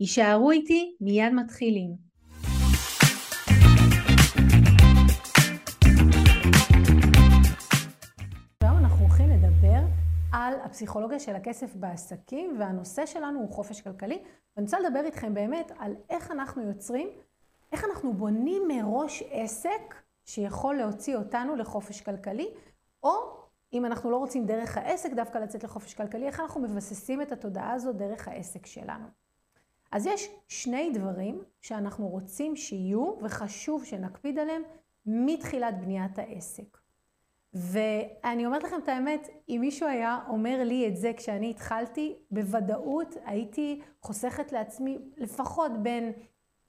יישארו איתי, מיד מתחילים. על הפסיכולוגיה של הכסף בעסקים, והנושא שלנו הוא חופש כלכלי. ואני רוצה לדבר איתכם באמת על איך אנחנו יוצרים, איך אנחנו בונים מראש עסק שיכול להוציא אותנו לחופש כלכלי, או אם אנחנו לא רוצים דרך העסק דווקא לצאת לחופש כלכלי, איך אנחנו מבססים את התודעה הזו דרך העסק שלנו. אז יש שני דברים שאנחנו רוצים שיהיו וחשוב שנקפיד עליהם מתחילת בניית העסק. ואני אומרת לכם את האמת, אם מישהו היה אומר לי את זה כשאני התחלתי, בוודאות הייתי חוסכת לעצמי לפחות בין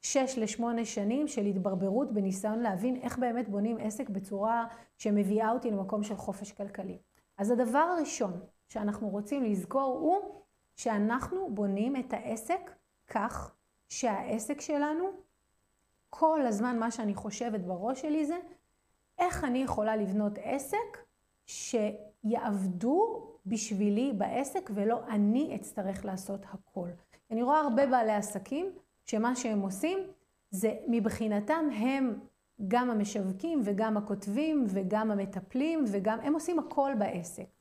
6 ל-8 שנים של התברברות בניסיון להבין איך באמת בונים עסק בצורה שמביאה אותי למקום של חופש כלכלי. אז הדבר הראשון שאנחנו רוצים לזכור הוא שאנחנו בונים את העסק כך שהעסק שלנו, כל הזמן מה שאני חושבת בראש שלי זה, איך אני יכולה לבנות עסק שיעבדו בשבילי בעסק ולא אני אצטרך לעשות הכל. אני רואה הרבה בעלי עסקים שמה שהם עושים זה מבחינתם הם גם המשווקים וגם הכותבים וגם המטפלים וגם, הם עושים הכל בעסק.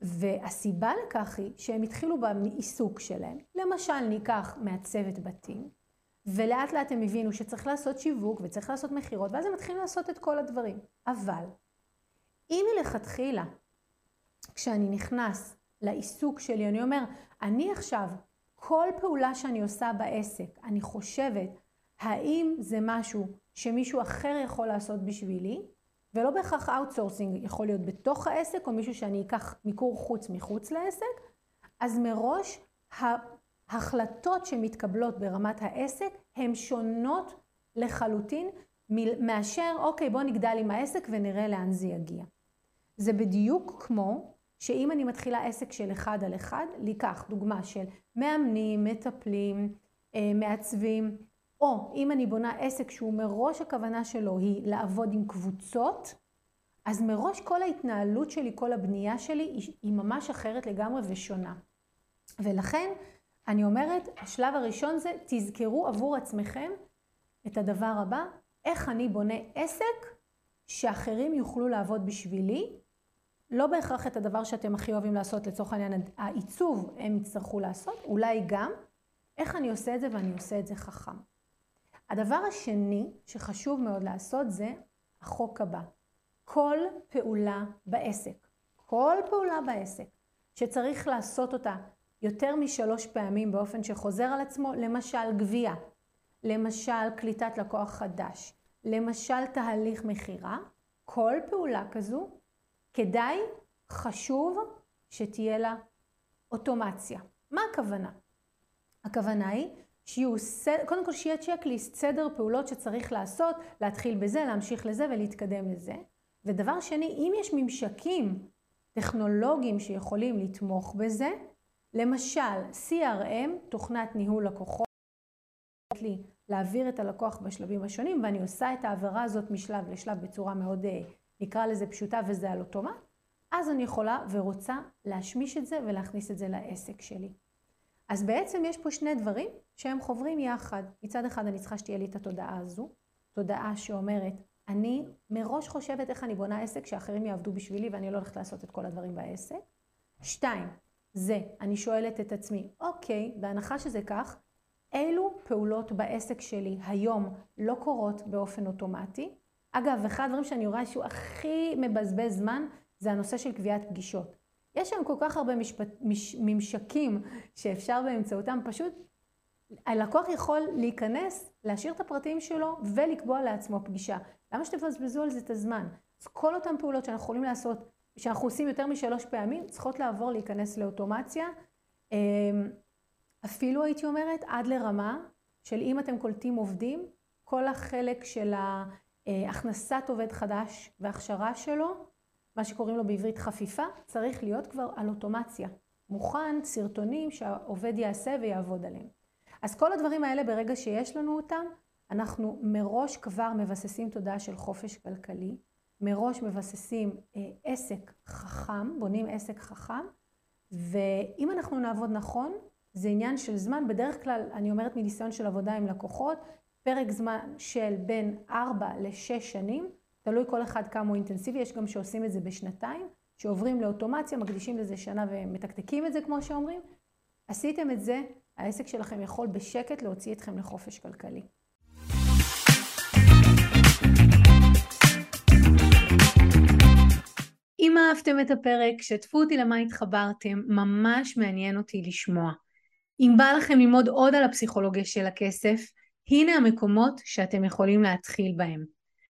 והסיבה לכך היא שהם התחילו בעיסוק שלהם. למשל, ניקח מעצבת בתים, ולאט לאט הם הבינו שצריך לעשות שיווק וצריך לעשות מכירות, ואז הם מתחילים לעשות את כל הדברים. אבל, אם מלכתחילה, כשאני נכנס לעיסוק שלי, אני אומר, אני עכשיו, כל פעולה שאני עושה בעסק, אני חושבת, האם זה משהו שמישהו אחר יכול לעשות בשבילי, ולא בהכרח outsourcing יכול להיות בתוך העסק, או מישהו שאני אקח מיקור חוץ מחוץ לעסק, אז מראש ההחלטות שמתקבלות ברמת העסק הן שונות לחלוטין מאשר, אוקיי, בוא נגדל עם העסק ונראה לאן זה יגיע. זה בדיוק כמו שאם אני מתחילה עסק של אחד על אחד, ניקח דוגמה של מאמנים, מטפלים, אה, מעצבים, או אם אני בונה עסק שהוא מראש הכוונה שלו היא לעבוד עם קבוצות, אז מראש כל ההתנהלות שלי, כל הבנייה שלי, היא, ממש אחרת לגמרי ושונה. ולכן אני אומרת, השלב הראשון זה תזכרו עבור עצמכם את הדבר הבא, איך אני בונה עסק שאחרים יוכלו לעבוד בשבילי, לא בהכרח את הדבר שאתם הכי אוהבים לעשות, לצורך העניין העיצוב הם יצטרכו לעשות, אולי גם, איך אני עושה את זה ואני עושה את זה חכם. הדבר השני שחשוב מאוד לעשות זה החוק הבא. כל פעולה בעסק, כל פעולה בעסק שצריך לעשות אותה יותר משלוש פעמים באופן שחוזר על עצמו, למשל גבייה, למשל קליטת לקוח חדש, למשל תהליך מכירה, כל פעולה כזו כדאי, חשוב, שתהיה לה אוטומציה. מה הכוונה? הכוונה היא שיהיו, קודם כל שיהיה צ'קליסט, סדר פעולות שצריך לעשות, להתחיל בזה, להמשיך לזה ולהתקדם לזה. ודבר שני, אם יש ממשקים טכנולוגיים שיכולים לתמוך בזה, למשל CRM, תוכנת ניהול לקוחות, לי להעביר את הלקוח בשלבים השונים, ואני עושה את העבירה הזאת משלב לשלב בצורה מאוד, אה, נקרא לזה פשוטה, וזה על אוטומט, אז אני יכולה ורוצה להשמיש את זה ולהכניס את זה לעסק שלי. אז בעצם יש פה שני דברים שהם חוברים יחד. מצד אחד אני צריכה שתהיה לי את התודעה הזו, תודעה שאומרת, אני מראש חושבת איך אני בונה עסק שאחרים יעבדו בשבילי ואני לא הולכת לעשות את כל הדברים בעסק. שתיים, זה, אני שואלת את עצמי, אוקיי, בהנחה שזה כך, אילו פעולות בעסק שלי היום לא קורות באופן אוטומטי? אגב, אחד הדברים שאני רואה שהוא הכי מבזבז זמן, זה הנושא של קביעת פגישות. יש היום כל כך הרבה משפט, מש, ממשקים שאפשר באמצעותם, פשוט הלקוח יכול להיכנס, להשאיר את הפרטים שלו ולקבוע לעצמו פגישה. למה שתבזבזו על זה את הזמן? אז כל אותן פעולות שאנחנו יכולים לעשות, שאנחנו עושים יותר משלוש פעמים, צריכות לעבור להיכנס לאוטומציה. אמ, אפילו הייתי אומרת, עד לרמה של אם אתם קולטים עובדים, כל החלק של הכנסת עובד חדש והכשרה שלו, מה שקוראים לו בעברית חפיפה, צריך להיות כבר על אוטומציה. מוכן, סרטונים שהעובד יעשה ויעבוד עליהם. אז כל הדברים האלה, ברגע שיש לנו אותם, אנחנו מראש כבר מבססים תודעה של חופש כלכלי, מראש מבססים אה, עסק חכם, בונים עסק חכם, ואם אנחנו נעבוד נכון, זה עניין של זמן, בדרך כלל, אני אומרת מניסיון של עבודה עם לקוחות, פרק זמן של בין 4 ל-6 שנים, תלוי כל אחד כמה הוא אינטנסיבי, יש גם שעושים את זה בשנתיים, שעוברים לאוטומציה, מקדישים לזה שנה ומתקתקים את זה כמו שאומרים. עשיתם את זה, העסק שלכם יכול בשקט להוציא אתכם לחופש כלכלי. אם אהבתם את הפרק, שתפו אותי למה התחברתם, ממש מעניין אותי לשמוע. אם בא לכם ללמוד עוד על הפסיכולוגיה של הכסף, הנה המקומות שאתם יכולים להתחיל בהם.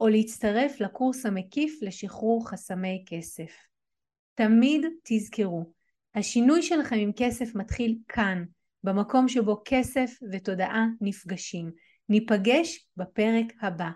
או להצטרף לקורס המקיף לשחרור חסמי כסף. תמיד תזכרו, השינוי שלכם עם כסף מתחיל כאן, במקום שבו כסף ותודעה נפגשים. ניפגש בפרק הבא.